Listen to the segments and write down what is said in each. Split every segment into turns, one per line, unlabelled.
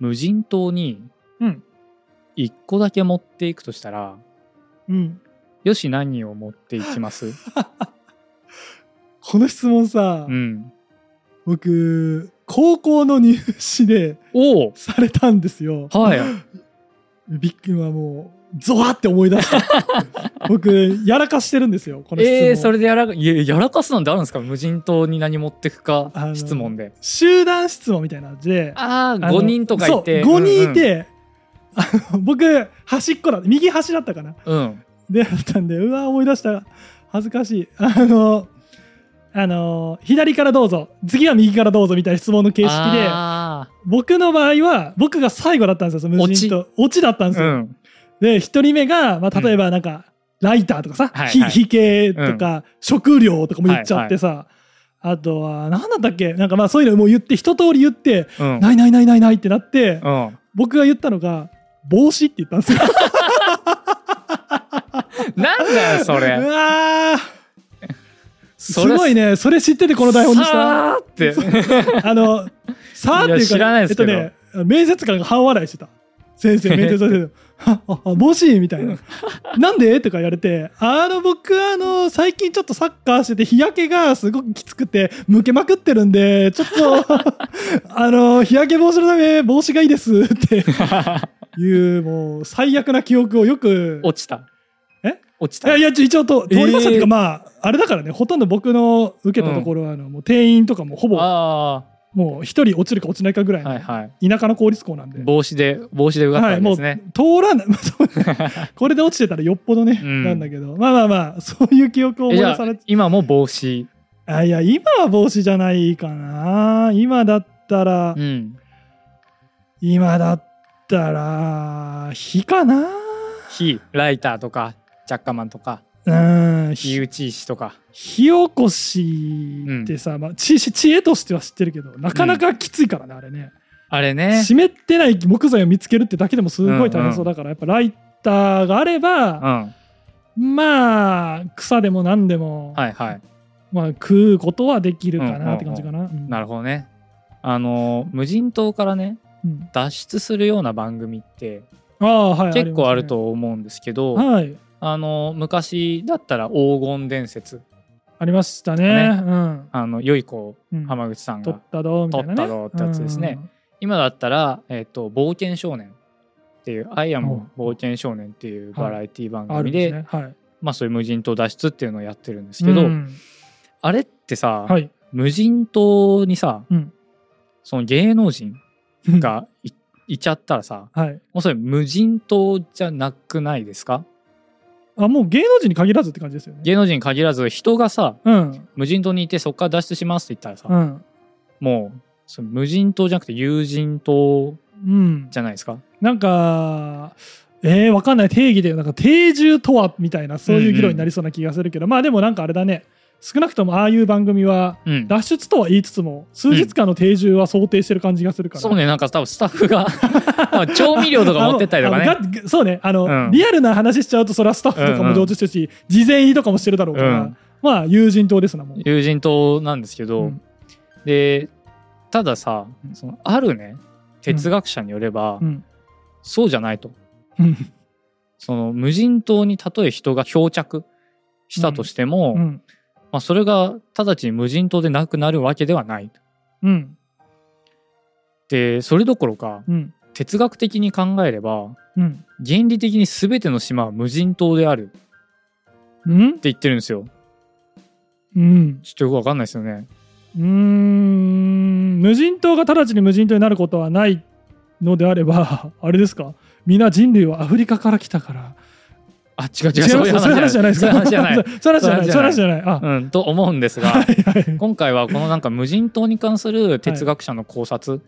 無人島に
うん。
1個だけ持っていくとしたら、
うん。
よし何を持っていきます？
この質問さ、
うん。
僕高校の入試で
おお
されたんですよ。
はい。
ビッグはもうゾワって思い出した 僕やらかしてるんですよこの質問、
えー、それでやらいややらかすなんてあるんですか？無人島に何持ってくか？質問で。
集団質問みたいなので。
ああ、
あの
5人とかいて。
そう5人い
うん
て、あの僕端っこだ右端だったかな？
うん。うん。
でだったんでうわ思い出した。恥ずかしい。あのあの左からどうぞ。次は右からどうぞみたいな質問の形式で。
あ
僕の場合は僕が最後だったんですよ無人島。オチ。だったんですよ、
ーうん。
で1人目が、まあ、例えばなんか、ライターとかさ、ひ
はいはい
火系とか、食料とかも言っちゃってさ、あとは何だったっけ？なんかまあそういうのもう言って一通り言って、
うん。
ないないないないないってなって、
うん。
僕が言ったのが帽子って言ったんですよ。
なんだよ、それ。
うわーす
それ
ごいねそれ知っててこの台本にした？
さーって。
あのさあっていうか
知らないですけど
えっとね面接官が半笑いしてた先生面接先生あああ帽子みたいな。なんで？とか言われてあの僕あの最近ちょっとサッカーしてて日焼けがすごくきつくてむけまくってるんでちょっと あの日焼け防止のため帽子がいいですって。いうもう最悪な記憶をよく。
落ちた。
え？い
落ちた。
やいや一応と通りましたっていうか、
えー
まああれだからねほとんど僕の受けたところはあの、もう定員とかもほぼ
あ
もう一人落ちるか落ちないかぐらい。田舎の公立校なんで、
帽子で、帽子でうがった
はい、もう。通らない これで落ちてたらよっぽどね、
うん
なんだけどまあまあまあそういう記憶を思い出され
今も帽子。
あいや今は帽子じゃないかな今だったら、
うん。
今だったら火かな
火、ライターとか、ジャッカマンとか、
うん火
火打ち石とか。
火起こしってさ、まあ、知知恵としては知ってるけどなかなかきついからね、あれね
あれね。
湿ってない木材を見つけるってだけでもすごい大変そうだから、やっぱライターがあれば、
うん。
まあ草でも何でも、
はいはい。
まあ、食うことはできるか
うんうんう
なんって感じかな。うん
なるほどね。あの、無人島からね、
うん
脱出するような番組って
ああはい
結構ある
り
と思うんですけど、
はい
あの、昔だったら黄金伝説、
ありましたね。
ね
うん
あの、良い子
うん
浜口さんが、
取ったどみたいなね。
取ったどってやつですね今だったら、えっ、と、冒険少年っていう、アイアム冒険少年っていうバラエティ番組で、
るんですね。はい。
まあそういう無人島脱出っていうのをやってるんですけど、
うん
あれってさ、
はい。
無人島にさ、
うん
その芸能人がいいちゃったらさ、
はい。
もうそれ無人島じゃなくないですか？
あもう芸能人に限らずって感じですよね。
芸能人に限らず人がさ
うん。
無人島にいてそこから脱出しますって言ったらさ、
うん。
もうその無人島じゃなくて有人島
うん。
じゃないですか？
なんか、えー、わかんない定義で、なんか定住とはみたいな、そういう議論になりそうな気がするけど、まあでもなんかあれだね、少なくともああいう番組は、
うん
脱出とは言いつつも、数日間の定住は想定してる感じがするから。
そうねなんか多分スタッフが まあ調味料とか持ってったりとかね
そうね、あの、
うん
リアルな話しちゃうと、それはスタッフとかも上手してるし、事前入りとかもしてるだろうから、
うん
まあ、友人島ですな、もう。
有人島なんですけど、
うん
でたださそのあるね哲学者によれば、
うん。
そうじゃないと
うん。
その無人島にたとえ人が漂着したとしても、
うん。
まあ、それが直ちに無人島でなくなるわけではない。
うん。
でそれどころか
うん。
哲学的に考えれば
うん。
原理的に全ての島は無人島であるって
うん。
言ってるんですよ。
うん。
ちょっとよくわかんないですよね。
うーん無人島が直ちに無人島になることはないのであればあれですか？皆人類はアフリカから来たから
あ違う違う
そういう話じゃない。ですか。
そうい。う話じゃない。
そういう話じゃない。そういう 話じゃない。あ、
うん、と思うんですが
はいはい。
今回はこのなんか無人島に関する哲学者の考察、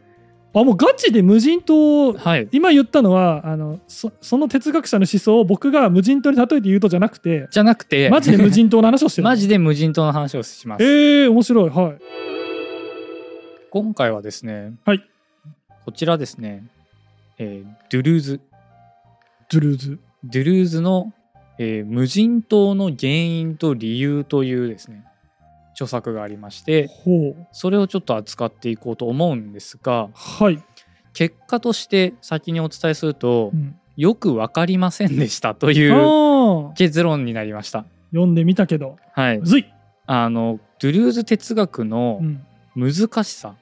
あもうガチで無人島
はい、
今言ったのはあのそその哲学者の思想を僕が無人島に例えて言うとじゃなくて
じゃなくて
マジで無人島の話をしてる。
マジで無人島の話をします。
えー、面白い。はい。
今回はですね、
はい。
こちらですね、えードゥルーズ。
ドゥルーズ。
ドゥルーズの、えー無人島の原因と理由というですね著作がありましてそれをちょっと扱っていこうと思うんですが
はい。
結果として先にお伝えすると、
うん。
よく分かりませんでしたという結論になりました。
読んでみたけど。
はい。
む、ずい、
あのドゥルーズ哲学の
うん。
難しさ
うん、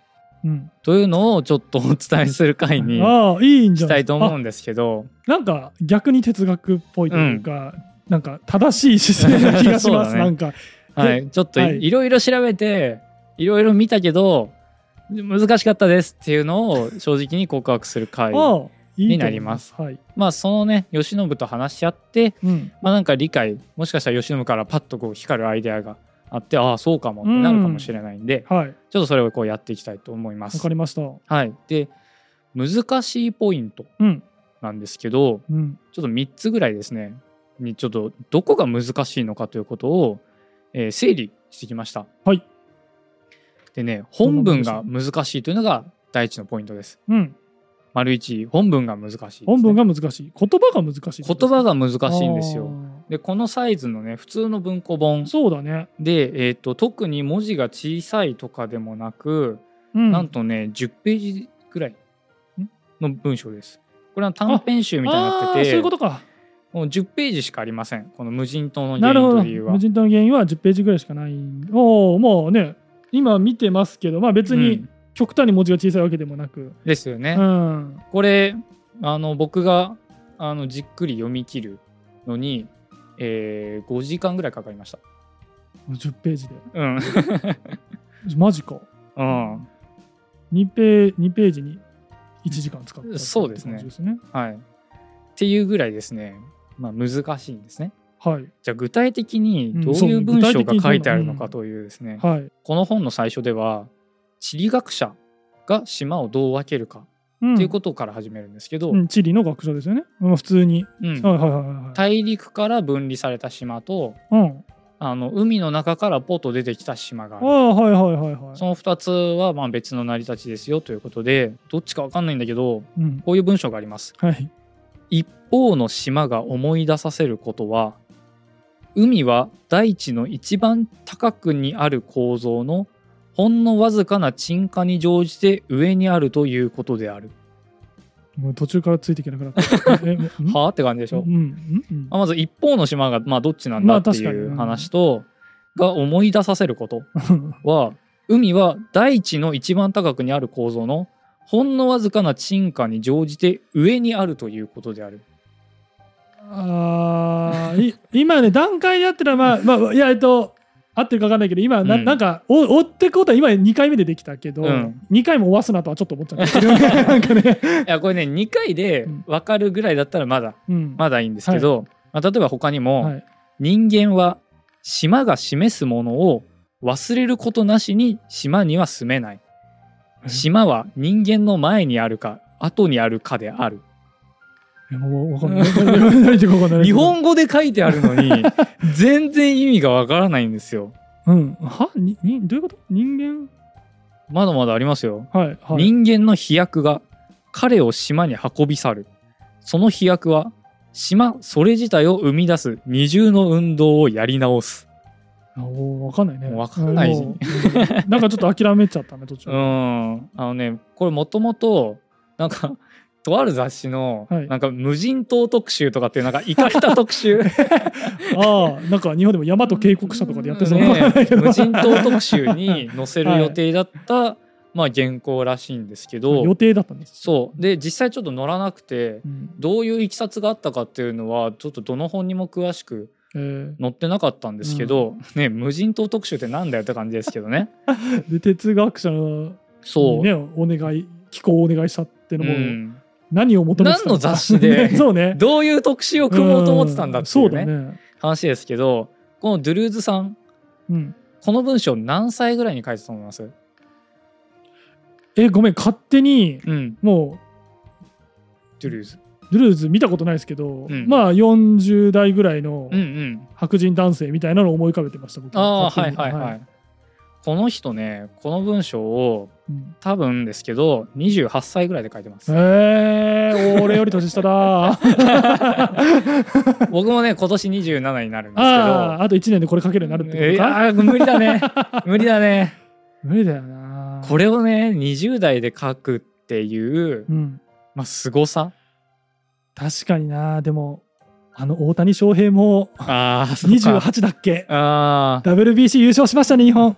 というのをちょっとお伝えする回にし
ない
たいと思うんですけど、
あなんか逆に哲学っぽいというか、なんか正しい姿勢な気がします、
ね。
なんか。
はい、ちょっと
はい。
いろいろ調べていろいろ見たけど難しかったですっていうのを正直に告白する回
ああいいと思い
になります。
はい、
まあそのね慶喜と話し合って
うん、
まあなんか理解もしかしたら慶喜からパッとこう光るアイデアがあってああそうかもってなるかもしれないんで、
はい。
ちょっとそれをこうやっていきたいと思いま
わ
す
かりました。
はい。で難しいポイント
うん。
なんですけど
うん。
ちょっと3つぐらいですね。にちょっとどこが難しいのかということを、えー整理してきました。
はい。
でね本文が難しいというのが第一のポイントです。
うん。
丸一本文が難しいね、
本文が難しい。言葉が難しい
言葉
が
が難しいんですよでこのサイズのね普通の文庫本。
そうだね、
で、えー、と特に文字が小さいとかでもなく、
うん、
なんとね10ページぐらいの文章です。これは短編集みたいになってて
そういうことか。
もう10ページしかありません。この無人島の原因という理由は。
無人島の原因は10ページぐらいしかない。おおもうね今見てますけどまあ別に
うん。
極端に文字が小さいわけでもなく。
ですよね、
うん。
これあの僕があのじっくり読み切るのに、えー5時間ぐらいかかりました。
10ページで。
うん。
マジか。
うん。
2ペ ,2 ページに1時間使った
そうですね。はい。っていうぐらいですね。まあ難しいんですね。
はい。
じゃあ具体的にどういう文章が書いてあるのかというですね、
はい、
この本の最初では地理学者が島をどう分けるか。
うん
っていうことから始めるんですけど、
うん地理の学者ですよね、まあ、普通に、
大陸から分離された島と
うん。
あの海の中からポッと出てきた島があ
あ
る。
あはいはいはいはい
その2つはまあ別の成り立ちですよということでどっちか分かんないんだけど
うん。
こういう文章があります。
はい。
一方の島が思い出させることは海は大地の一番高くにある構造のほんのわずかな沈下に乗じて上にあるということである。
もう途中からついていけなくなった。
はあ？って感じでしょ、
うんうんうん。
まあまず一方の島がまあどっちなんだって
まあ確かに。
いう話と、が思い出させること。は海は大地の一番高くにある構造のほんのわずかな沈下に乗じて上にあるということである。
あ 今ね段階でやってるのはまあまあいやえっと合ってるか分かんないけど今な,、
うん。
ん、なんかお追ってことは今2回目でできたけど、
うん。
2回も追わすなとはちょっと思っちゃった。けどねなんかね、
いやこれね2回で分かるぐらいだったらまだ
うん。
まだいいんですけど、まあ、例えば他にも、
はい、
人間は島が示すものを忘れることなしに島には住めない。
え
島は人間の前にあるか後にあるかである日本語で書いてあるのに 全然意味がわからないんですよ。
うん。は？ににどういうこと？人間？
まだまだありますよ、
はいはい。
人間の飛躍が彼を島に運び去る。その飛躍は島それ自体を生み出す二重の運動をやり直す。
あお分かんないね。
わかんない
もううん。なんかちょっと諦めちゃったね途中。
うん。あのねこれもともとなんかとある雑誌の、
はい。
なんか無人島特集とかっていうなんかいかれた特集。
ああなんか日本でも大和警告者とかでやってそうな
ね無人島特集に載せる予定だった、まあ原稿らしいんですけど
予定だったんです
そう。で実際ちょっと載らなくて
うん。
どういういきさつがあったかっていうのはちょっとどの本にも詳しく
えー。
載ってなかったんですけど、ね無人島特集ってなんだよって感じですけどね。
で哲学者の
そう、
ねお願い寄稿をお願いしたっていうのも、
うん
何を求めてた
何の雑誌で
そうね。
どういう特集を組もうと思ってたんだってい
そう
うね
だね。
話ですけどこのドゥルーズさん
うん。
この文章何歳ぐらいに書いてたと思います？
えごめん勝手に
うん。
も
ドゥルーズ。
うドゥルーズ見たことないですけど、
うん。
まあ40代ぐらいの白人男性みたいなのを思い浮かべてました僕。
ああはい
勝手に
はい。はい、この人ねこの文章を
うん。
多分ですけど28歳ぐらいで書いてます。
えー、俺より年下だ。
僕もね今年27になるんですけど。
あと1年でこれ書けるようになるって
え
ことか、
あー無理だね。無理だね。
無理だよな。
これをね20代で書くっっていう、
うん。
まあ、凄さ？
確かにな。でもあの大谷翔平も
ああそうか。
28だっけ？
ああ
WBC 優勝しましたね日本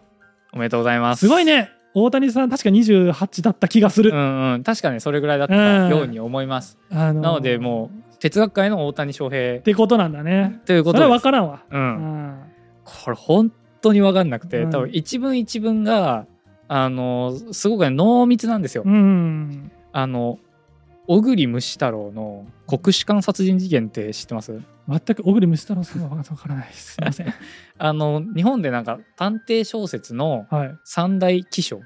おめでとうございます。
すごいね。大谷さん確か28だった気がする、
うんうん。確かにそれぐらいだったように思います、
あのー。
なのでもう哲学界の大谷翔平。
ってことなんだね。
ということ
それは分からんわ、
う、
うん。ん
これ本当に分かんなくて、
うん。
多分一文一文があのすごくね濃密なんですよ、
うん。
あの小栗虫太郎の国士舘殺人事件って知ってます？
全く小栗虫太郎さんは分からない。ですすいません。
あの日本でなんか探偵小説の
はい。
三大奇書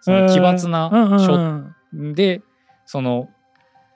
その奇抜な書
うんうん
でその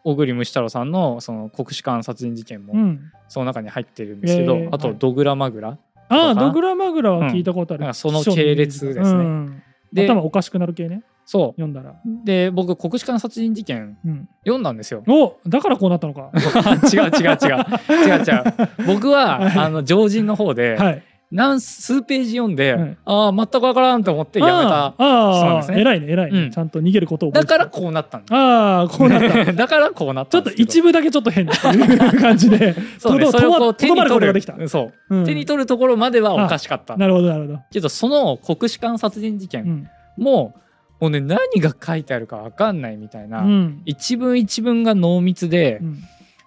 小栗虫太郎さんのその国士舘殺人事件も
うん。うん
その中に入ってるんですけど、
えー。はい
あとドグラマグラ。
ああ
とか。
ドグラマグラは聞いたことある、
その系列ですね。
頭おかしくなる系ね
そ
読んだら、
うで僕国士舘殺人事件
うん、
読んだんですよ。
おだからこうなったのか。
違う違う違う。違う違う。僕は、
はい。
あの常人の方で、
はい。
何数ページ読んで、
はい。
ああ全く分からんと思ってやめた
ああ
そうなんですね。
偉いね偉いね、
うん。
ちゃんと逃げることを
だからこうなったんだ。
ああこうなった。
だからこうなっ
ちょっと一部だけちょっと変っていう感じで。
そうねそれをこう手に取る
ことができた、
そう、
うん。
手に取るところまではおかしかった。
なるほどなるほど、
けどその国士舘殺人事
う
件
ん。
も、もうね何が書いてあるか分かんないみたいな、
うん。
一文一文が濃密で、
うん。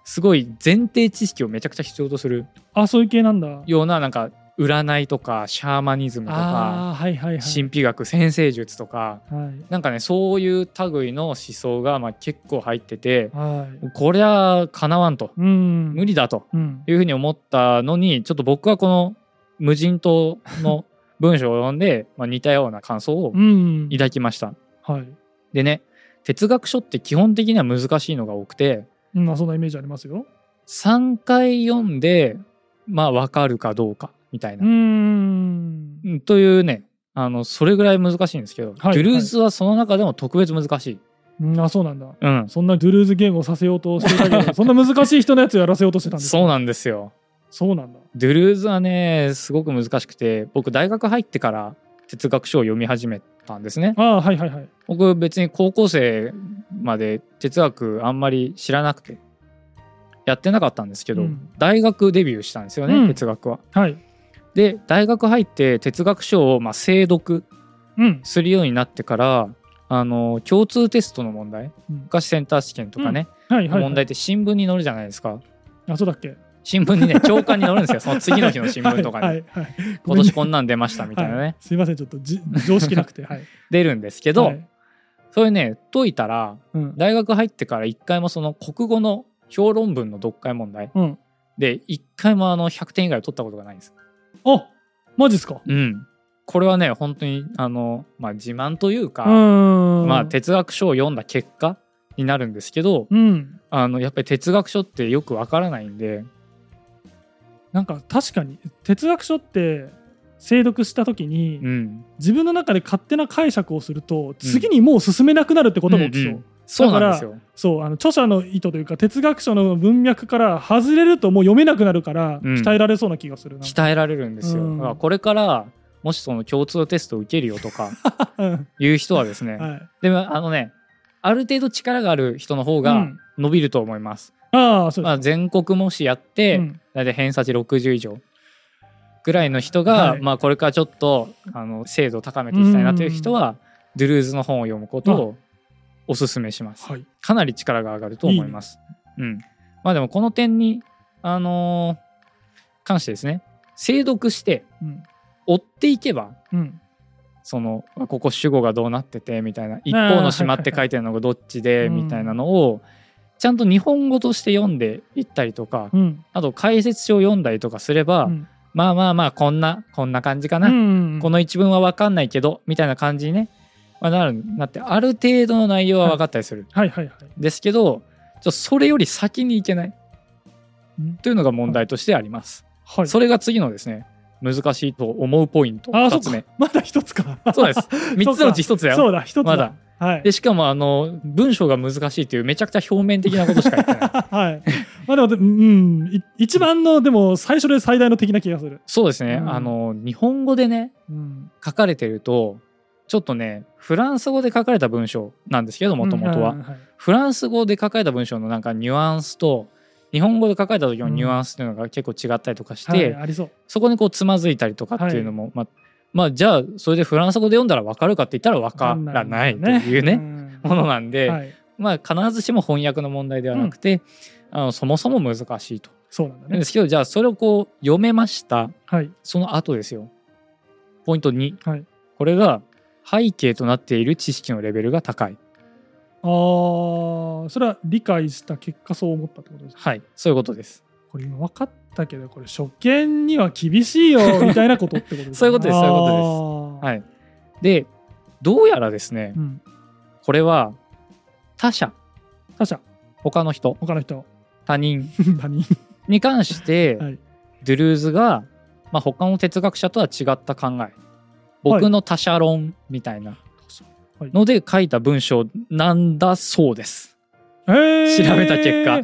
すごい前提知識をめちゃくちゃ必要とする
あそういう系なんだ。
ようななんか占いとかシャーマニズムとか
はいはいはい。
神秘学先生術とか
はい。
なんかねそういう類の思想がまあ結構入ってて
はい。
こりゃかなわんと。
うん。
無理だと
うん。
いうふうに思ったのにちょっと僕はこの無人島の文章を読んで、まあ、似たような感想を
うん。
抱きました。
はい。
でね哲学書って基本的には難しいのが多くて
うんまあそんなイメージありますよ。
3回読んでまあ分かるかどうかみたいうな、
ん。
うんというねあのそれぐらい難しいんですけど、
はい
ドゥルーズはその中でも特別難しい。
うんあそうなんだ。
うん、
そんなドゥルーズゲームをさせようとしていたけどそんな難しい人のやつをやらせようとしてたんですか？
そうなんですよ。
そうなんだ。
ドゥルーズはねすごく難しくて僕大学入ってから哲学書を読み始めたんですね。
ああはいはいはい。
僕別に高校生まで哲学あんまり知らなくてやってなかったんですけど、
うん。
大学デビューしたんですよね、
うん。
哲学は。
はい。
で大学入って哲学書をまあ精読
うん。
するようになってからあの共通テストの問題
うん。
昔センター試験とかね、
はいはいはい。
問題って新聞に載るじゃないですか。
あそうだっけ？
新聞にね 朝刊に載るんですよ。その次の日の新聞とかに、
はいはいはい。
今年こんなん出ましたみたいなね、
はい。すいませんちょっとじ常識なくてはい。
出るんですけど、
はい。
それね解いたら
うん。
大学入ってから一回もその国語の評論文の読解問題
うん。
で一回もあの100点以外を取ったことがないんです。
あマジっすか？
うん。これはね本当にあの、まあ、自慢という
う
か、
ん。
まあ、哲学書を読んだ結果になるんですけど
うん。
あのやっぱり哲学書ってよくわからないんで
なんか確かに哲学書って精読した時に、
うん。
自分の中で勝手な解釈をすると次にもう進めなくなるってことが起きそう、
うんうん。そうなんですよ。
そうあの著者の意図というか哲学書の文脈から外れるともう読めなくなるから
うん。
鍛えられそうな気がするな、
鍛えられるんですよ。
うん。
だからこれからもしその共通テストを受けるよとか
う ん
いう人はですね、
はい、
でもあのねある程度力がある人の方が
うん。
伸びると思います。
ああそう
まあ、全国模試やって、
うん。
大体偏差値60以上ぐらいの人が、
はい。
まあこれからちょっとあの精度を高めていきたいなという人は、ドゥルーズの本を読むことをおすすめします。
はい。
かなり力が上がると思います。うん。まあでもこの点にあのー関してですね、精読して
うん。
追っていけば。
うん。
そのあここ主語がどうなっててみたいな一方の島って書いてるのがどっちで
うん
みたいなのをちゃんと日本語として読んでいったりとか
うん。
あと解説書を読んだりとかすれば、
うん。
まあまあまあこんなこんな感じかな、
うん
この一文は分かんないけどみたいな感じにね、まあ、なるなってある程度の内容は分かったりする、
はいはいはい。
ですけどちょそれより先に行けない。
うん。
というのが問題としてあります、
はい。
それが次のですね難しいと思うポイント。2
あーそっか。
つ目。
まだ一つか。
そうです。3つのうち1つだよ。
そうだ一つだ。
まだ
はい。
でしかもあの文章が難しいっていうめちゃくちゃ表面的なことしか言ってない。
はい。まあでも、うん、い一番の、でも最初で最大の敵な気がする。
そうですね、
うん。
あの日本語でね
うん。
書かれてるとちょっとねフランス語で書かれた文章なんですけどもともとは、
うんはい
フランス語で書かれた文章のなんかニュアンスと日本語で書かれた時のニュアンスっていうのが結構違ったりとかして、
はい。ありそう。
そこにこうつまずいたりとかっていうのも、まあまあじゃあそれでフランス語で読んだら分かるかって言ったら分からないというね
ん。
ものなんで、
はい、
まあ必ずしも翻訳の問題ではなくて、あのそもそも難しいと。
そうなんだね。
ですけどじゃあそれをこう読めました。
はい。
その後ですよ。ポイント2、
はい。
これが背景となっている知識のレベルが高い。
あーそれは理解した結果そう思ったってことですか？
はいそういうことです。
これ今分かったけどこれ初見には厳しいよみたいなことってことですか
そういうことですそういうことです。
と
はい。でどうやらですね
うん、
これは他者。
他者。
他の人。
他の人。
他人。
他人。
に関して、
はい。
ドゥルーズが、まあ、他の哲学者とは違った考え。僕の他者論みたいな。
はい。
ので書いた文章なんだそうです。
えー。
調べた結果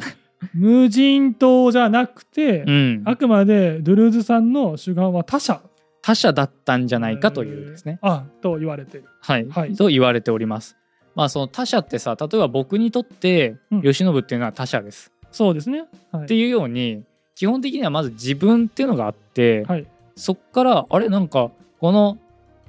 無人島じゃなくて、
うん、
あくまでドゥルーズさんの主眼は他者。
他者だったんじゃないかというですね。
えーあと言われてる。
はい、
はい。
と言われております。まあその他者ってさ例えば僕にとって
うん。
慶喜っていうのは他者です、
そうですね。はい。
っていうように基本的にはまず自分っていうのがあって、
はい。
そっからあれなんかこの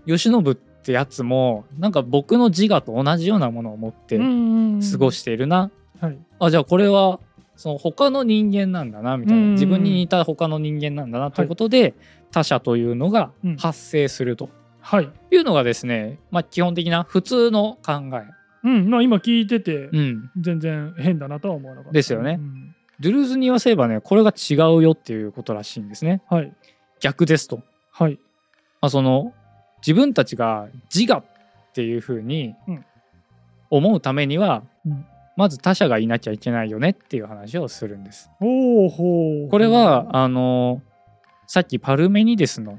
慶喜ってやつもなんか僕の自我と同じようなものを持って過ご
し
しているな、
はい。
あじゃあこれはその他の人間なんだなみたい
うんうん。う
なん自分に似た他の人間なんだなということで、他者というのが
うん。
発生すると。
はい。
いうのがですね、まあ、基本的な普通の考え、
うん。まあ今聞いてて
うん、
全然変だなとは思わなかった。
ですよね。
うん。
ドゥルーズに言わせればねこれが違うよっていうことらしいんですね。
はい。
逆ですと、ま
はい。
あ、その自分たちが自我っていうふうに
うん。
思うためには、
うん
まず他者がいなきゃいけないよねっていう話をするんです。
ほうほう。
これはあのさっきパルメニデスの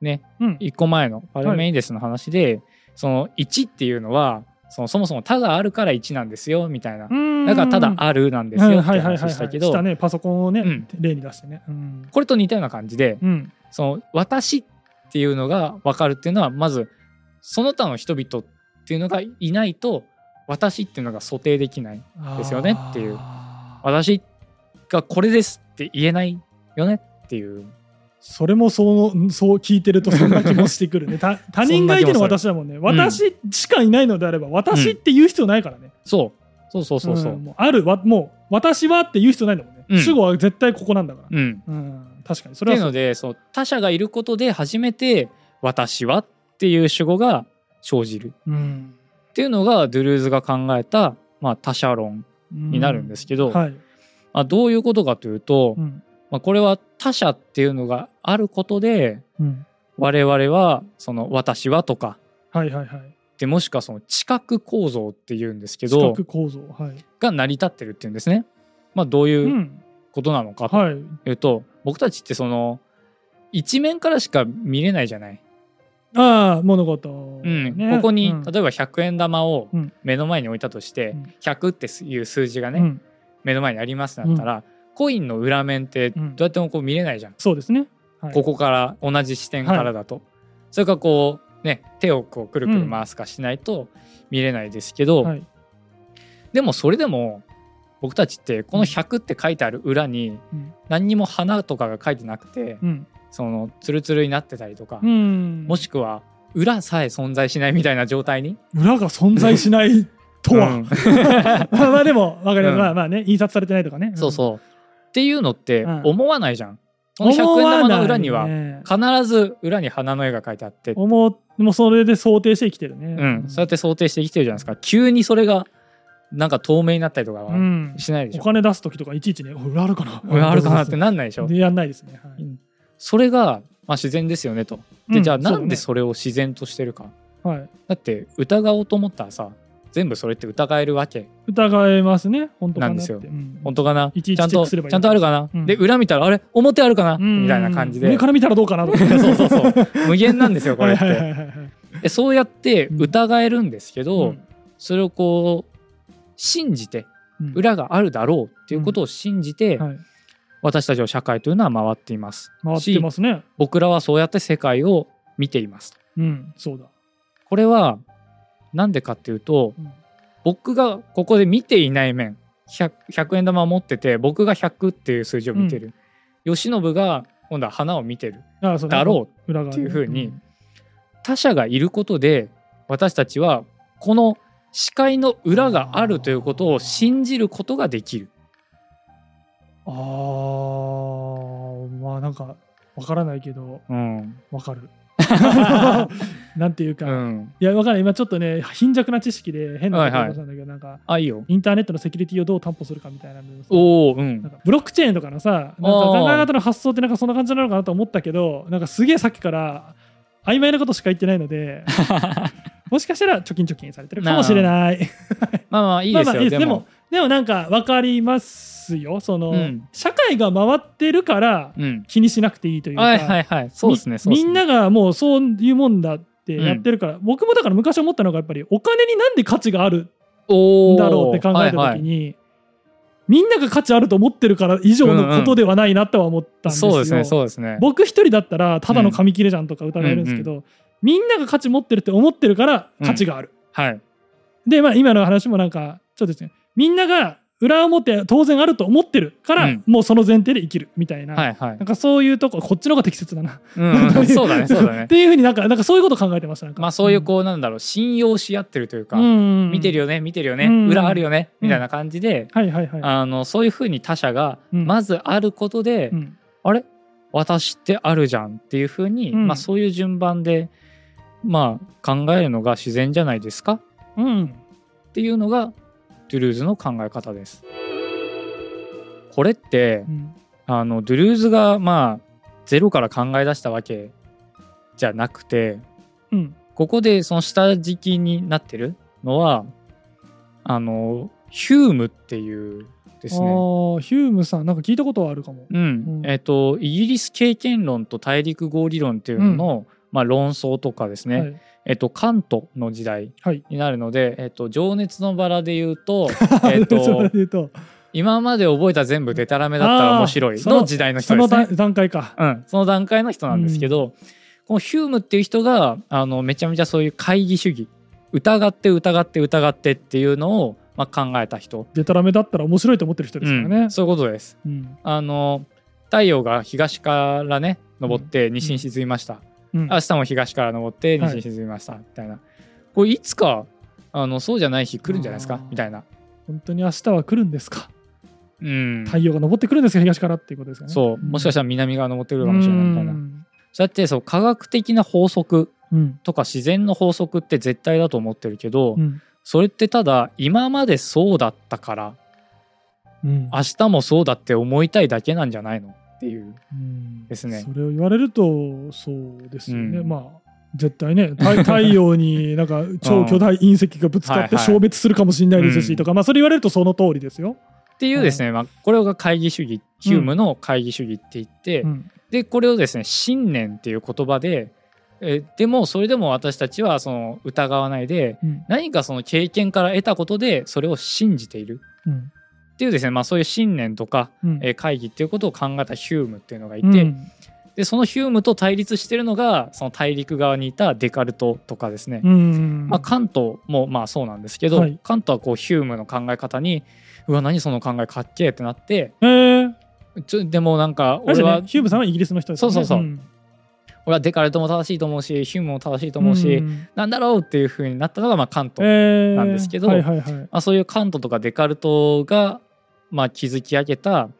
ね
うん。
一個前のパルメニデスの話で、その1っていうのはそのそもそも他があるから1なんですよみたいな。だからただあるなんですよって話したけど
パソコンをね、
うん。
例に出してね。うん、
これと似たような感じで
うん、
その私っていうのが分かるっていうのはまずその他の人々っていうのがいないと私っていうのが想定できないですよねっていう。私がこれですって言えないよねっていう。
それもそうそう聞いてるとそんな気もしてくるね。た他人がいての私だもんね。私しかいないのであれば私って言う必要ないからね、
そう。そうそうそうそう、
ん。もうあるわもう私はって言う必要ないんだもんね、
うん。
主語は絶対ここなんだから、
うん、
うん、確かにそれはそう
のでそう他者がいることで初めて「私は」っていう主語が生じる。
うん
っていうのがドゥルーズが考えた、まあ、他者論になるんですけど、
はい、
まあ、どういうことかというと、
うん。
まあ、これは他者っていうのがあることで
うん、
我々はその「私は」とか
はいはいはい。
でもしくはその知覚構造っていうんですけ
四
ど
角構造はい、
が成り立ってるっていうんですね。まあ、どう
う、
いうん。ことなのかと
はい。
いうと、僕たちってその一面からしか見れないじゃない。
ああ物事、
うん。
ね。
ここに、
うん。
例えば100円玉を
うん。
目の前に置いたとして、
うん。
100っていう数字がね、
うん。
目の前にありますってなったら、コインの裏面ってど
うん。
うやってもこう見れないじゃん、
そうですね、はい、
ここから同じ視点からだと、それからこうね手をこうくるくる回すかしないと見れないですけど、
はい。
でもそれでも僕たちってこの100って書いてある裏に
うん。
何にも花とかが書いてなくて、
うん
そのツルツルになってたりとか、
うん、
もしくは裏さえ存在しないみたいな状態に？
裏が存在しないとは、
うん。
まあまあでも分かります、
うん。
まあまあね印刷されてないとかね。
そうそう。っていうのって
うん。
思わないじゃん、この100円玉の裏には必ず裏に花の絵が描いてあって、
思うもうそれで想定して生きてるね。
うん、そうやって想定して生きてるじゃないですか。急にそれがなんか透明になったりとかは
うん。
しないでしょ、
お金出す時とかいちいちねお裏あるかな。
裏あるかなってなんないでしょ。
でやんないですね、はい。
うんそれが、まあ、自然ですよねと。で、
うん
じゃあなんで
そ
それを自然としてるか、
はい、
だって疑おうと思ったらさ全部それって疑えるわけ。
疑えますね。本当かなって。
なんですよ。
うん。
本当かな？い
ち
ゃんとちゃんとあるかな、
うん。
で裏見たらあれ？表あるかな、
うん。
みたいな感じで。
上から見たらどうかなとか。
そうそうそう。無限なんですよ これって。
は
そうやって疑えるんですけど、
うん。
それをこう信じて
うん。
裏があるだろうっていうことを信じて、
はい
私たちの社会というのは回っています。
回ってますね。
僕らはそうやって世界を見ています。
うんそうだ。
これはなんでかっていうと
うん。
僕がここで見ていない面 100, 100円玉を持ってて僕が100っていう数字を見てる、慶喜が今度は花を見てる。だろ
う。
っていう風に他者がいることで私たちはこの視界の裏があるということを信じることができる。
あーまあなんかわからないけど
うん。
わかる なんていうか、
うん。
いやわからない今ちょっとね貧弱な知識で変なこと
はいはい
をしたんだけど、なんか
あ、いいよ。
インターネットのセキュリティをどう担保するかみたいなの
おお、うん
なん。かブロックチェーンとかのさなんか考え方の発想ってなんかそんな感じなのかなと思ったけどなんかすげえさっきから曖昧なことしか言ってないのでもしかしたら貯金貯金されてるかもしれない。
まあまあいいですよ。
まあまあいいですで
も
も、でもなんか分かりますよその、
うん
社会が回ってるから
うん。
気にしなくていいというか、
はいはいはい。そうですね。ね
みんながもうそういうもんだってやってるから、僕もだから昔思ったのがやっぱりお金になんで価値があるんだろうって考えた
はいはい
時に、みんなが価値あると思ってるから以上のことではないなとは思ったんですよ。
そうですね、そうですね。
僕一人だったらただの紙切れじゃんとか疑えるんですけど、みんなが価値持ってるって思ってるから価値がある。
はい。
でまあ今の話もなんかちょっとですねみんなが裏表当然あると思ってるから、
うん。
もうその前提で生きるみたいな、
はいはい。
なん。かそういうとここっちの方が適切だな。
うん、そうだね、そうだね。
っ。ていうふうになんかなんかそういうこと考えてましたなんか。
まあそういうこうなんだろう、信用し合ってるというか、
うんよ
見てるよね、見てるよね、
うん
裏あるよね、
うん
みたいな感じで、
はいはいはい。
あの、そういうふうに他者が、
うん。
まずあることで、
うん。
あれ？私ってあるじゃんっていうふうに、
うん。
まあそういう順番で、まあ考えるのが自然じゃないですか？
うん。
っていうのが、ドゥルーズの考え方です。これって
う、ん。
あの、ドゥルーズが、まあ、ゼロから考え出したわけじゃなくて、
うん。
ここでその下敷きになってるのは、あの、ヒュームっていうですね。
ヒュームさんなんか聞いたことはあるかも。
うん。
うん。
えっ、と、イギリス経験論と大陸合理論っていうのの、まあ、論争とかですね、
はい
えっと、カントの時代
はい。
になるので、えっと、情熱のバラで言うと、えっと今まで覚えた全部デタラメだったら面白い
の
の時代の人
その
ですね。
段段階か。
うん、その段階の人なんですけど、このヒュームっていう人があのめちゃめちゃそういう懐疑主義疑って疑って疑ってっていうのを、まあ、考えた人、
デタラメだったら面白いと思ってる人ですからね
うん。そういうことです。
うん
あの太陽が東からね昇って西に沈みました、
うん。
明日も東から昇って
はい。
西に沈みました、みたいな。これいつかあのそうじゃない日来るんじゃないですか？みたいな、
本当に明日は来るんですか？
うん、
太陽が昇ってくるんですか？東からっていうことですかね。
そう。もしかしたら南側昇ってくるかもしれないみたいな、
うん。
そうやってそう科学的な法則
うん。
とか自然の法則って絶対だと思ってるけど、
うん。
それってただ今までそうだったから
うん。
明日もそうだって思いたいだけなんじゃないの？っていう。
うん。
ですね。
それを言われるとそうですよね。
うん。
まあ絶対ね太 太陽になんか超巨大隕石がぶつかって消滅するかもしれないですし
うん。
とか、まあそれ言われるとその通りですよ。
っていうですね、まあ、これが会議主義ヒュームの会議主義って言って、
うん。
でこれをですね信念っていう言葉でえでもそれでも私たちはその疑わないで
うん。
何かその経験から得たことでそれを信じている。
うん
っていうですね、まあ、そういう信念とか、
うん。
えー会議っていうことを考えたヒュームっていうのがいて、
うん。
でそのヒュームと対立してるのがその大陸側にいたデカルトとかですね、
うん
まあ、カントもまあそうなんですけど、
はい。
カントはこうヒュームの考え方にうわ何その考えかっけえってなって
えー。
ちょでもなんか俺は、
よねヒュームさんはイギリスの人ですよね。
そうそうそう。ん。俺はデカルトも正しいと思うしヒュームも正しいと思うし、
ん
なんだろうっていう風になったのがまあカント、
えー
なんですけど
はいはいはい。
まあ、そういうカントとかデカルトがまあ築き上げた、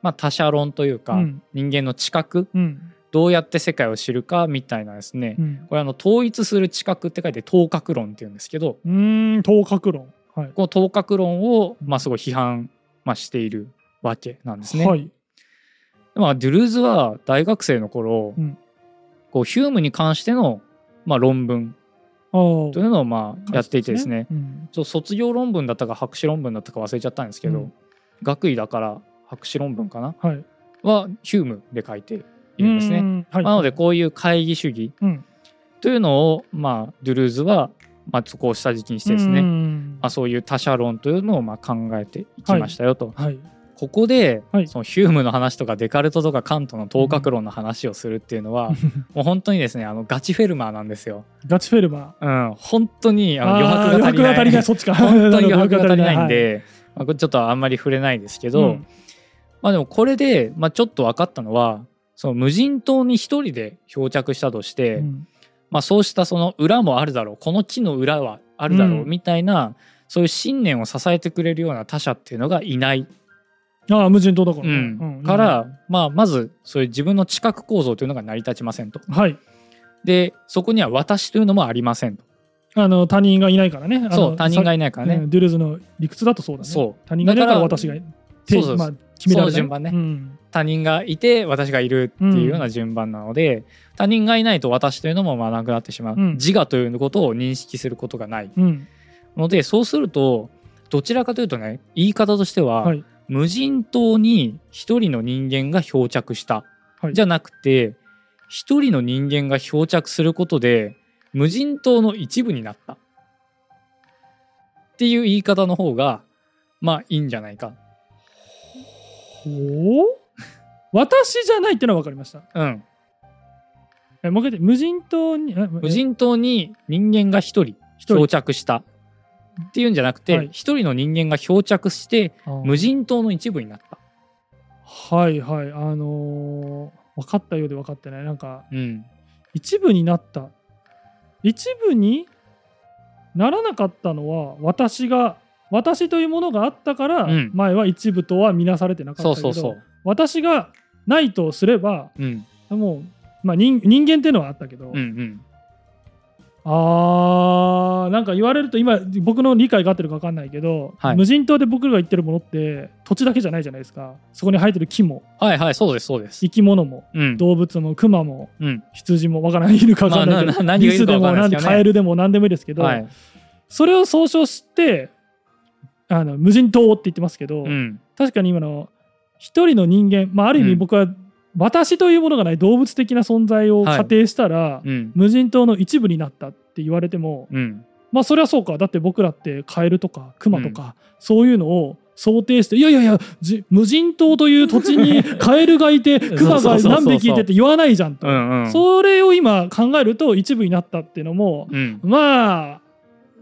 まあ、他者論というか、
うん。
人間の知覚
うん。
どうやって世界を知るかみたいなですね、
うん。
これあの統一する知覚って書いて統覚論っていうんですけど
うーん頭角論。はい。
この統覚論をまあすごい批判、まあ、しているわけなんですね。
はい。
まあ、ドゥルーズは大学生の頃、
うん。
こうヒュームに関しての、まあ、論文というのをまあやっていてですね。
うん。
卒業論文だったか博士論文だったか忘れちゃったんですけど、
うん
学位だから博士論文かな？
はい。
はヒュームで書いているんですね。
うんはい。
なのでこういう会議主義
うん
というのを、まあ、ドゥルーズは、まあ、そこを下敷きにしてですね、
うん
まあ、そういう他者論というのをまあ考えていきましたよと。
はい。
ここで、
はい
そのヒュームの話とかデカルトとかカントの等角論の話をするっていうのは、もう本当にですねあのガチフェルマーなんですよ。
ガチフェルマ
うん、本当にあの
ー。
余白が足りない
あー余白が足りない、そっちか。
本当に余白が足りないん
は
で、まあ、これちょっとあんまり触れないですけど、
うん
まあでもこれで、まあ、ちょっと分かったのはその無人島に一人で漂着したとして、
うん
まあ、そうしたその裏もあるだろうこの木の裏はあるだろう
うん
みたいな、そういう信念を支えてくれるような他者っていうのがいない、
ああ、無人島だからね。
うん
うん
から、まあ、まずそういう自分の知覚構造というのが成り立ちませんと。
はい。
でそこには私というのもありませんと。
あの、他人がいないからね。
そう他人がいないからね。
うんデュルーズの理屈だとそうだね。
そう。
他人がいないから私がい
そうそう。
まあ、決められない。
その順番ね。
うん。
他人がいて私がいるっていうような順番なので、他人がいないと私というのもまあなくなってしまう、
うん。
自我ということを認識することがない。
うん。
のでそうするとどちらかというとね言い方としては、
はい。
無人島に一人の人間が漂着した、
はい。
じゃなくて一人の人間が漂着することで無人島の一部になったっていう言い方の方がまあいいんじゃないか。
ほう？私じゃないってのは分かりました。
うん、
えもう一回言って無人島に、え
無人島に人間が一人漂着したっていうんじゃなくて
はい
一、人の人間が漂着して
あー
無人島の一部になった。
はいはい。あのー分かったようで分かってない。なんか、
うん、
一部になった。一部にならなかったのは、私が、私というものがあったから、
うん。
前は一部とは見なされてなかったけど。私がないとすれば、
うん。
もう、まあ、人人間っていうのはあったけど、
うんうん
あーなんか言われると今僕の理解が合ってるか分かんないけど、
はい。
無人島で僕らが言ってるものって土地だけじゃないじゃないですか。そこに生えてる木も。
はいはいそうですそうです。
生き物も
うん。
動物もクマも
うん。
羊も分からないいるか分かんないけリスでも何カエルでも何でもいいですけど、
はい。
それを総称してあの無人島って言ってますけど、
うん。
確かに今の一人の人間、まあ、ある意
うん。
味僕は私というものがない動物的な存在を
はい。
仮定したら、
うん。
無人島の一部になったって言われても、
うん。
まあそれはそうか。だって僕らってカエルとかクマとか、そういうのを想定していやいやいやじ無人島という土地に カエルがいてクマが何匹いてって言わないじゃんと、
うんうん。
それを今考えると一部になったっていうのも
うん。
まあ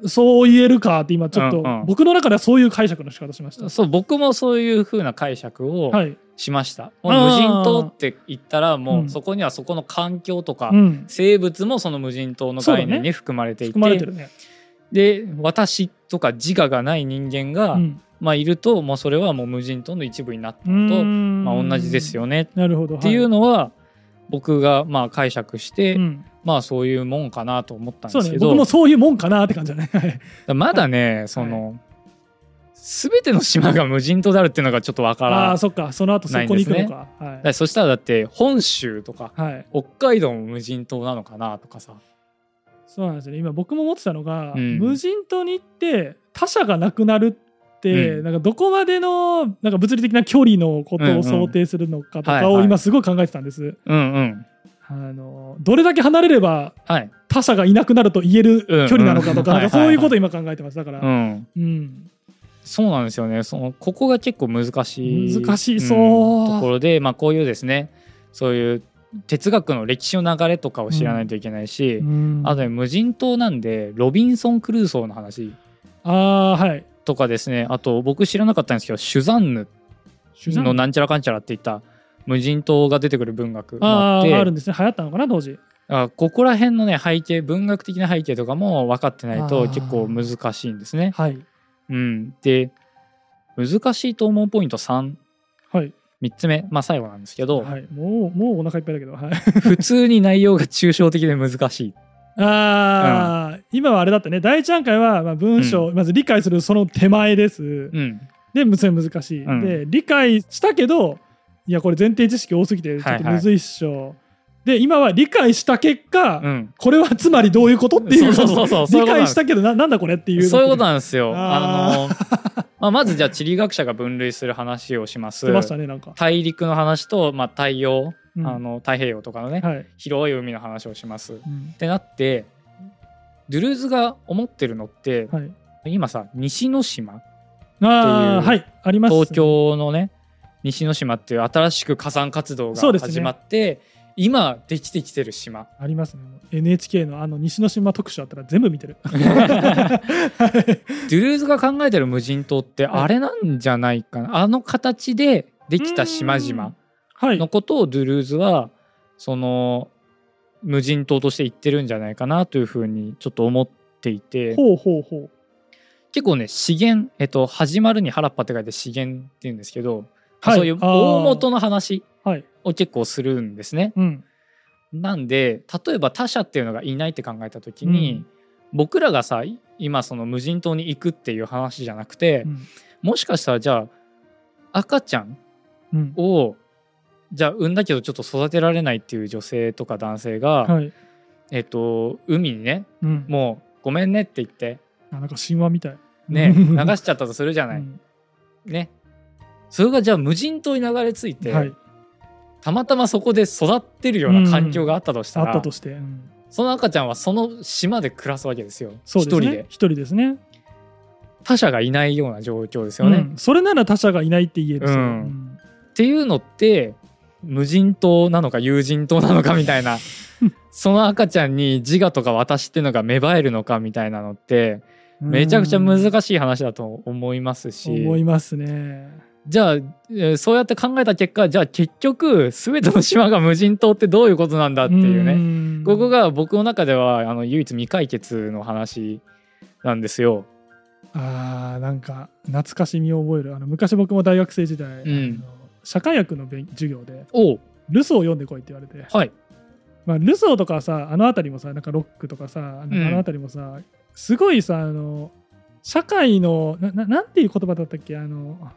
そう言えるかって今ちょっと
うんうん。
僕の中ではそういう解釈の仕方しました。
そう僕もそういう風な解釈を
はい、
しました、もう無人島って言ったらも
う
うん。そこにはそこの環境とか、
うん、
生物もその無人島の概念に含まれていて、
含まれてるね。
で私とか自我がない人間が、
うん。
まあ、いるともうそれはもう無人島の一部になったのと、まあ、同じですよね。
なるほど。
っていうのは僕がまあ解釈して、
うん。
まあそういうもんかなと思ったんですけど、
ね。僕もそういうもんかなって感じだね。はい。
まだねその、全ての島が無人島であるっていうのがちょっとわからん
ああそっか。その後そこに行くのか。は
らそしたらだって本州とか
い、はい、
北海道も無人島なのかなとかさ。
そうなんですよね。今僕も思ってたのが、
うん。
無人島に行って他者がなくなるって、
うん。
なんかどこまでのなんか物理的な距離のことを想定するのかとかを今すごい考えてたんです。
うんうん。
あのどれだけ離れれば
はい。
他者がいなくなると言える距離なのかとか,、
はい
なんかそういうことを今考えてます。だから、
うん。
うん
そうなんですよね。そのここが結構難しい
難しそう。ん
ところで、まあ、こういうですねそういう哲学の歴史の流れとかを知らないといけないし、
うん。
あとね無人島なんでロビンソン・クルーソーの話
あーはい。
とかですねあと僕知らなかったんですけどシュザンヌ。のなんちゃらかんちゃらって言った無人島が出てくる文学もあって
あるんですね。流行ったのかな当時。
あここら辺のね背景文学的な背景とかも分かってないと結構難しいんですね。
はい
うん、で難しいと思うポイント33
はい、
つ目。まあ最後なんですけど、
はい、もうもうお腹いっぱいだけど。はい。
普通に内容が抽象的で難しい。
あー、今はあれだったね。第一段階はまあ文章、まず理解するその手前です、
うん、
でむず難しい、
うん。
で理解したけどいやこれ前提知識多すぎてちょっとむずいっしょ、で今は理解した結果、
うん、
これはつまりどういうことっていう
そうそうそうそう
理解したけどななんだこれっていう
そういうこと
な
なんですよ。
あ
あのまあ、まずじゃあ地理学者が分類する話をします。
ましたねなんか、
大陸の話と、まあ、太陽、
うん。
あの太平洋とかのね、
はい、
広い海の話をします。っ
うん。
てなってドゥルーズが思ってるのって、
はい、
今さ西之島っていう
はいあります
東京のね西之島っていう新しく火山活動が始まって、今できてきてる島。
ありますね。NHK のあの西之島特集あったら全部見てる。は い
ドゥルーズが考えてる無人島って
はい。
あれなんじゃないかな、あの形でできた島々
はい。
のことをドゥルーズはその無人島として言ってるんじゃないかなというふうにちょっと思っていて。
ほうほうほう。
結構ね資源、えっと、始まるに原っぱって書いて資源って言うんですけど、
はい。
そういう大元の話
はい。
を結構するんですね。
うん。
なんで例えば他者っていうのがいないって考えた時に、
うん。
僕らがさ今その無人島に行くっていう話じゃなくて、
うん。
もしかしたらじゃあ赤ちゃん
うん。
をじゃあ産んだけどちょっと育てられないっていう女性とか男性が、
はい。
えっと海にね
うん。
もうごめんねって言って
あなんか神話みたい。
ね
うん
流しちゃったとするじゃない、
うん。
ねそれがじゃあ無人島に流れ着いて、
はい。
たまたまそこで育ってるような環境があったとしたら、
あったとして。うん。
その赤ちゃんはその島で暮らすわけですよ。一人で
ね。一人で。すね。
他者がいないような状況ですよね、
うん。それなら他者がいないって言える
うん。
うん。
っていうのって無人島なのか有人島なのかみたいな。その赤ちゃんに自我とか私っていうのが芽生えるのかみたいなのってめちゃくちゃ難しい話だと思いますし、
思いますね
じゃあえーそうやって考えた結果じゃあ結局全ての島が無人島ってどういうことなんだっていうね、
ね
ここが僕の中ではあの唯一未解決の話なんですよ。
あーなんか懐かしみを覚える。あの昔僕も大学生時代、
ん。
あの社会学の勉授業でルソーを読んでこいって言われて、
はい。
まあ、ルソーとかさあの辺りもさなんかロックとかさあの,、
うん。
あの辺りもさすごいさあの社会のなななんていう言葉だったっけ？あの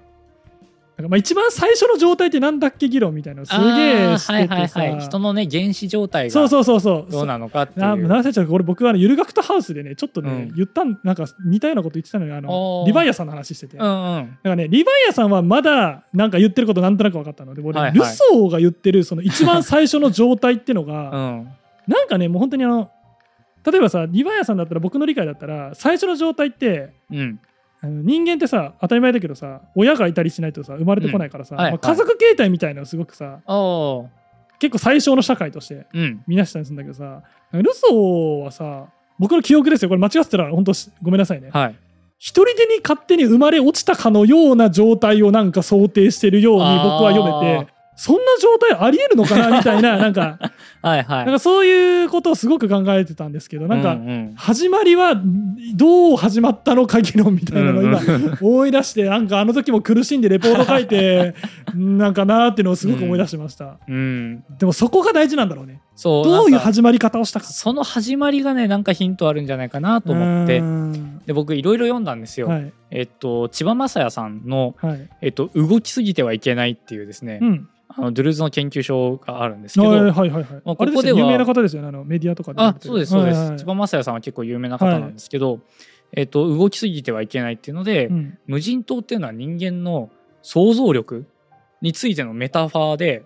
なんかまあ一番最初の状態ってなんだっけ議論みたいなのすげえしてて
はいはいはい。人のね原始状態が
そうそうそうそう
どうなのかっていう。
ななんせちゃうこれ僕はあのゆるがくとハウスでねちょっとね、
うん
言ったんなんか似たようなこと言ってたのよあのリヴァイアさんの話してて、だか
うんうん。
らねリヴァイアさんはまだなんか言ってることなんとなく分かったので俺、
はいはい
ルソーが言ってるその一番最初の状態ってのが、
うん。
なんかねもう本当にあの例えばさリヴァイアさんだったら僕の理解だったら最初の状態って
うん。
人間ってさ当たり前だけどさ親がいたりしないとさ生まれてこないからさ、まあ
うん。はいはい。
家族形態みたいなのすごくさ結構最小の社会として
うん。
見なしたりするんだけどさルソーはさ僕の記憶ですよ。これ間違ってたら本当しごめんなさいね。
はい。
一人でに勝手に生まれ落ちたかのような状態をなんか想定してるように僕は読め
あ
てそんな状態ありえるのかなみたいな なんか。
はいはい。
なんかそういうことをすごく考えてたんですけどなんか始まりはどう始まったのか議論みたいなのを今思い出してなんかあの時も苦しんでレポート書いてなんかなーっていうのをすごく思い出しました、
うん。
でもそこが大事なんだろうね
そう。
どういう始まり方をしたか。
その始まりがね、なんかヒントあるんじゃないかなと思って。で、僕いろいろ読んだんですよ。
はい。
えっと、千葉雅也さんの、
はい。
えっと、動きすぎてはいけないっていうですね、
うん。
あのドゥルーズの研究所があるんですけ
はい
ど、
はいはいはい。
まあここでは
よ有名な方ですよねあのメディアとかで
あそうですそうです、
はいはい
千葉雅也さんは結構有名な方なんですけど、えっと、動きすぎてはいけないっていうので、
うん。
無人島っていうのは人間の想像力についてのメタファーで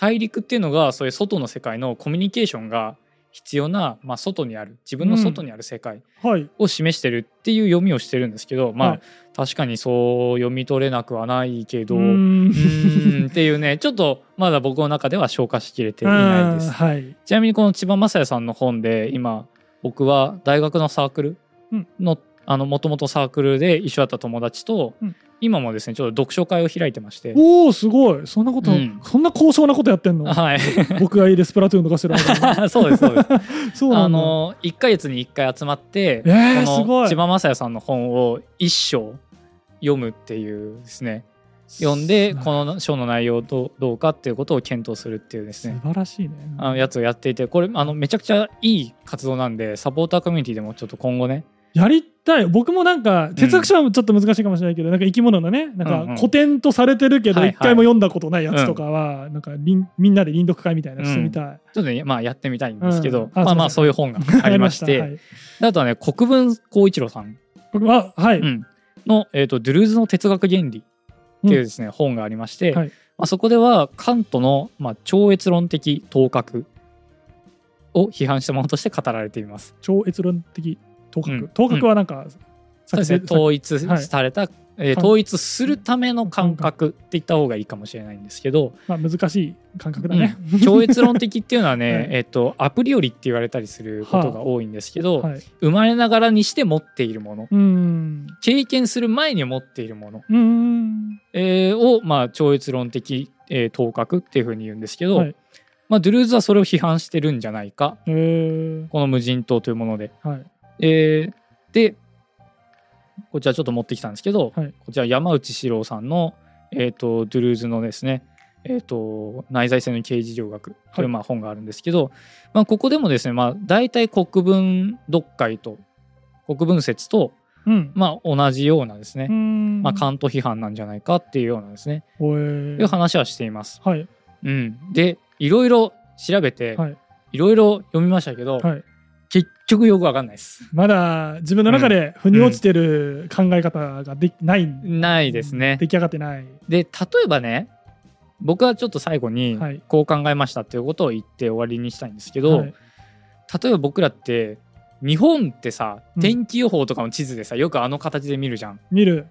大陸っていうのがそういう外の世界のコミュニケーションが必要な、まあ、外にある自分の外にある世界
はい。
を示してるっていう読みをしてるんですけど、まあ、
はい。
確かにそう読み取れなくはないけど
う
ん。っていうね ちょっとまだ僕の中では消化しきれていないです。
はい。
ちなみにこの千葉雅也さんの本で今僕は大学のサークルのあのもともとサークルで一緒だった友達と、
うん
今もですねちょっと読書会を開いてまして。
おおすごい。そんなこと、
うん。
そんな高尚なことやってんの？
はい。
僕がいるスプラトゥーンとかしてる
そうですそうです。
そう
あの1ヶ月に1回集まって、
えー
こ
すごい。
の千葉雅也さんの本を一章読むっていうですね。読んでこの書の内容どうどうかっていうことを検討するっていうです
素
ね
晴らしいね。
あのやつをやっていてこれあのめちゃくちゃいい活動なんでサポーターコミュニティでもちょっと今後ね
やりたい。僕もなんか哲学者はちょっと難しいかもしれないけど、なんか生き物のねなん
うんうん。
か古典とされてるけど一回も読んだことないやつとかは、なんかりんみんなで臨読会みたいなのしてみたい、
ちょっとねまあやってみたいんですけど、
うんあ
まあまあ
す
そういう本がありまして。
はい、
であとはね国分光一郎さん、
僕ははい、
うん。の、えーと「ドゥルーズの哲学原理」っていうですね、本がありまして、
はい。
まあ、そこではカントの、まあ、超越論的頭角を批判したものとして語られています。
超越論的頭角、
うん。
頭角はなんか
そうですね。統一された、はい。えー、統一するための感覚って言った方がいいかもしれないんですけど、
まあ、難しい感覚だね、
うん、超越論的っていうのはね、はい、えーと、アプリよりって言われたりすることが多いんですけど、はあはい、生まれながらにして持っているもの経験する前に持っているもの、えー、を、まあ、超越論的、えー、頭角っていうふうに言うんですけど、はい、まあ、ドゥルーズはそれを批判してるんじゃないか。この無人島というもので。はいえー、でこちらちょっと持ってきたんですけど、はい、こちら山内史郎さんの、えーと、ドゥルーズのですね、えーと、内在性の刑事情学。とい。うまあ本があるんですけど、はい、まあ、ここでもですね、まあ、大体国分読解と国分説と、うん、まあ、同じようなですね、まあ、カント批判なんじゃないかっていうようなですねいう話はしています。はい、うん、でいろいろ調べて、はい、いろいろ読みましたけど、はい、結局よくわかんないです。
まだ自分の中で腑に落ちてる考え方がでない、
ないですね。
出来上がってない。
で、例えばね、僕はちょっと最後にこう考えましたっていうことを言って終わりにしたいんですけど、はい、例えば僕らって日本ってさ、天気予報とかの地図でさ、よくあの形で見るじゃん。
見る。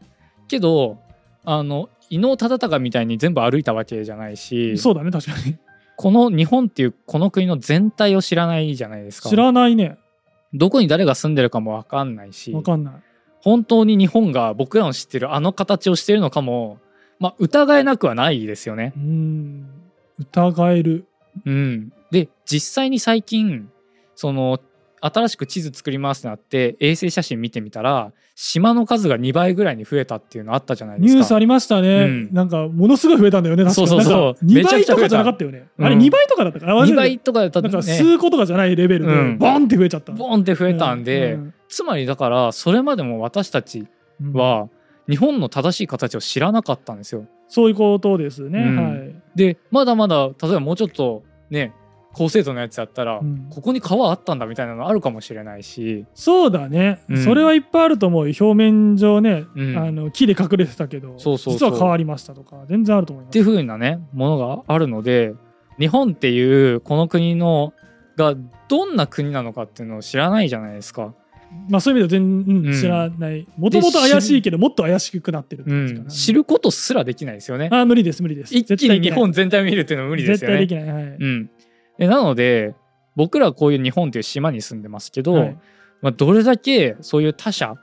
けど、あの、伊能忠敬みたいに全部歩いたわけじゃないし。
そうだね、確かに。
この日本っていうこの国の全体を知らないじゃないですか。
知らないね。
どこに誰が住んでるかも分かんないし
分かんない
本当に日本が僕らの知ってるあの形をしてるのかも、まあ、疑えなくはないですよね。
うん疑える。
うん、で実際に最近その新しく地図作りますってなって衛星写真見てみたら島の数が2倍ぐらいに増えたっていうのあったじゃないですか。
ニュースありましたね、うん、なんかものすごい増えたんだよね
そうそうそう。
2倍とかじゃなかったよね、うん、あれ2倍とかだったから
2倍とかだった
なんか数個とかじゃないレベルで、ボンって増えちゃった。
ボンって増えたんで、うん、つまりだからそれまでも私たちは日本の正しい形を知らなかったんですよ。
そういうことですね、はい、
でまだまだ例えばもうちょっとね高精度のやつやったら、うん、ここに川あったんだみたいなのあるかもしれないし。
そうだね、うん、それはいっぱいあると思う表面上ね、うん、あの木で隠れてたけど実は変わりましたとか全然あると思います。
っていうふうなねものがあるので日本っていうこの国のがどんな国なのかっていうのを知らないじゃないですか。
まあそういう意味では全然知らない。もともと怪しいけどもっと怪しくなってる
って知ることすらできないですよね。
あ無理です無理です。
一気に日本全体を見るっていうのは無理ですよね。
絶対できない、はい。うん、
でなので僕らはこういう日本という島に住んでますけど、はい、まあ、どれだけそういう他者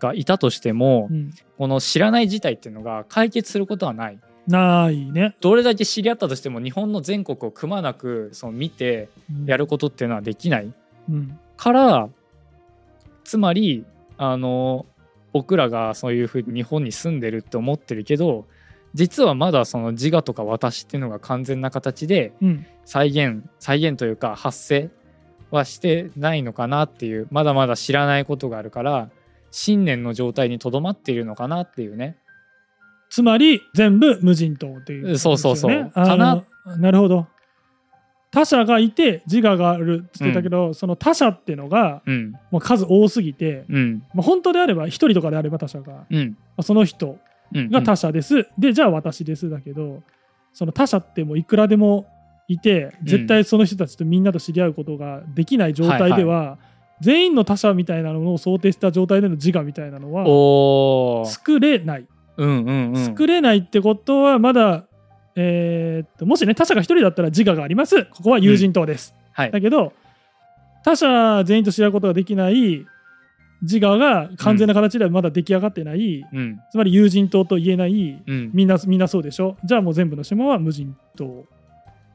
がいたとしても、うん、この知らない事態っていうのが解決することはない。
ないね。
どれだけ知り合ったとしても日本の全国をくまなくその見てやることっていうのはできない。うん、からつまりあの僕らがそういうふうに日本に住んでるって思ってるけど実はまだその自我とか私っていうのが完全な形で再現、うん、再現というか発生はしてないのかなっていうまだまだ知らないことがあるから信念の状態にとどまっているのかなっていうね。
つまり全部無人島っていう、
ね、そうそうそう。
かな？なるほど。他者がいて自我があるって言ったけど、うん、その他者っていうのが、もう数多すぎて、うん、まあ、本当であれば一人とかであれば他者が、うん、まあ、その人が他者です、うんうん、でじゃあ私ですだけどその他者ってもういくらでもいて絶対その人たちとみんなと知り合うことができない状態では、はいはい、全員の他者みたいなのを想定した状態での自我みたいなのは作れない、
うんうんうん、
作れないってことはまだ、えー、っともしね他者が一人だったら自我があります。ここは友人島です、うん。はい、だけど他者全員と知り合うことができない自我が完全な形ではまだ出来上がってない、うん、つまり有人島と言えない、うん、みんなみんなそうでしょ？じゃあもう全部の島は無人島。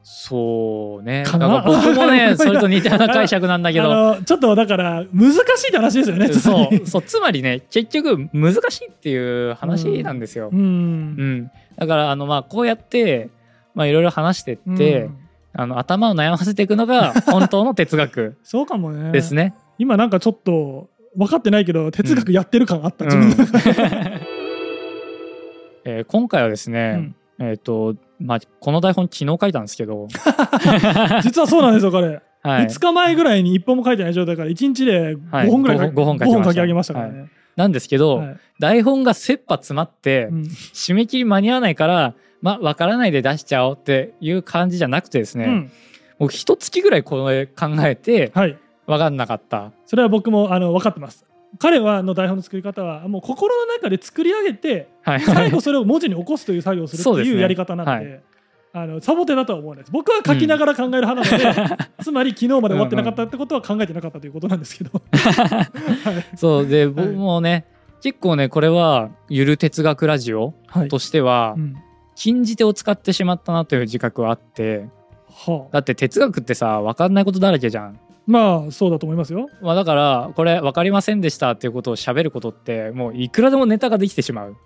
そうね。かな？僕もね それと似たような解釈なんだけど。
ちょっとだから難しいって話ですよね
そう。そう。つまりね結局難しいっていう話なんですよ、うん、うん、だからあのまあこうやってまあいろいろ話してって、あの頭を悩ませていくのが本当の哲学
そうかもね。
ですね。
今なんかちょっと分かってないけど哲学やってる感あった、うん、自分の
えー、今回はですね、うん、えっ、ー、とまあこの台本昨日書いたんですけど。
実はそうなんですよ彼、はい、5日前ぐらいに1本も書いてない状態から1日で5本ぐらい、はい、5, 本 ,5 本書き上げましたからね、はい、
なんですけど、はい、台本が切羽詰まって、うん、締め切り間に合わないからまあ分からないで出しちゃおうっていう感じじゃなくてですね、うん、もう一月ぐらいこれ考えて、はい、分かんなかった。
それは僕もあの分かってます。彼はの台本の作り方はもう心の中で作り上げて
はい。
最後それを文字に起こすという作業をする
そうですね。
っていうやり方なので
は
あのサボテンだとは思わないです。僕は書きながら考える派なので、つまり昨日まで終わってなかったってことは考えてなかったということなんですけど、はい。
そうで僕もね、結構ねこれはゆる哲学ラジオ
はい。
としては
うん。
禁じ手を使ってしまったなという自覚はあって。
はあ、
だって哲学ってさ分かんないことだらけじゃん。
まあそうだと思いますよ。
まあ、だからこれ分かりませんでしたっていうことを喋ることってもういくらでもネタができてしまう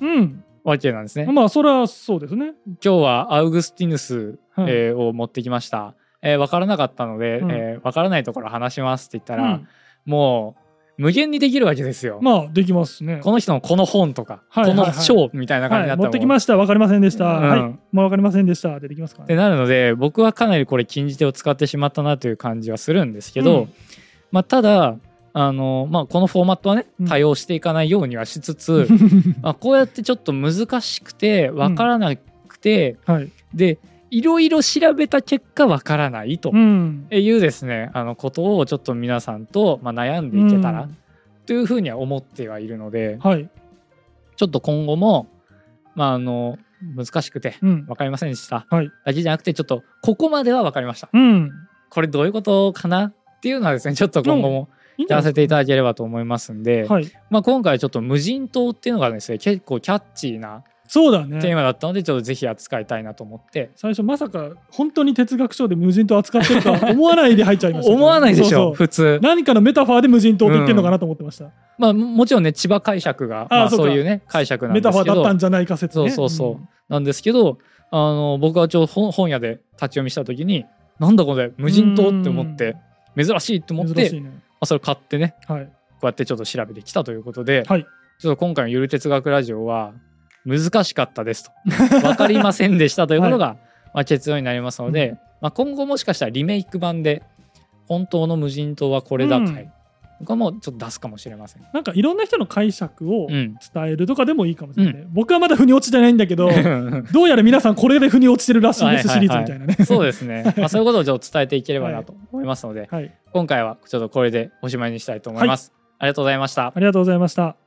うん、
わけなんですね。
まあそれはそうですね。
今日はアウグスティヌス、
はい
えーを持ってきました。えー分からなかったので、
うん
えー分からないところ話しますって言ったら、
うん
もう無限にできるわけですよ。
まあできますね。
この人のこの本とか、
はいはいはい
この章みたいな感じにな
はい、
ったら
持ってきました。わかりませんでした。
うん
はい。もうわかりませんでした。出てきますからね。
ってなるので僕はかなりこれ禁じ手を使ってしまったなという感じはするんですけど、
うん
まあ、ただあの、まあ、このフォーマットはね
うん
多用していかないようにはしつつ、まあ、こうやってちょっと難しくて分からなくて、
はい。
でいろいろ調べた結果分からないと
うん。
いうですね、あのことをちょっと皆さんと、まあ、悩んでいけたら
うん
というふうには思ってはいるので、
はい。
ちょっと今後も、まあ、あの難しくて
うん。
分かりませんでした
はい。
だけじゃなくてちょっとここまでは分かりました
うん。
これどういうことかなっていうのはですねちょっと今後もやらせていただければと思いますんで、
はい。
まあ、今回はちょっと無人島っていうのがですね結構キャッチーな
そうだね。
テーマだったのでちょっとぜひ扱いたいなと思って。
最初まさか本当に哲学書で無人島扱ってるとは思わないで入っちゃいましたね、
思わないでしょ
そう
普通。
何かのメタファーで無人島って言ってるのかなと思ってました、
まあもちろんね千葉解釈がまあ、
そう
いうね解釈なん
メ
ですけど。
タファーだったんじゃないか説ね。
そうそうそう。なんですけどあの僕はちょうど本本屋で立ち読みした時になんだこれ無人島って思って珍しいって思って、
ね。
あ、それ買ってね
はい。
こうやってちょっと調べてきたということで、
はい。
ちょっと今回のゆる哲学ラジオは難しかったですと。分かりませんでしたということが、まあ、結論になりますので、
うん。
まあ、今後もしかしたらリメイク版で本当の無人島はこれだかい、
うん。
僕はもうちょっと出すかもしれません。
なんかいろんな人の解釈を
うん。
伝えるとかでもいいかもしれない、僕はまだ腑に落ちてないんだけど
そ
どうやら皆さんこれで腑に落ちてるらしいですシ
はいはいはい。
リーズみたいなね。
うですね、まあ、そういうことをちょっと伝えていければなと思いますので、
はい。
今回はちょっとこれでおしまいにしたいと思います。ありがとうございました。
ありがとうございました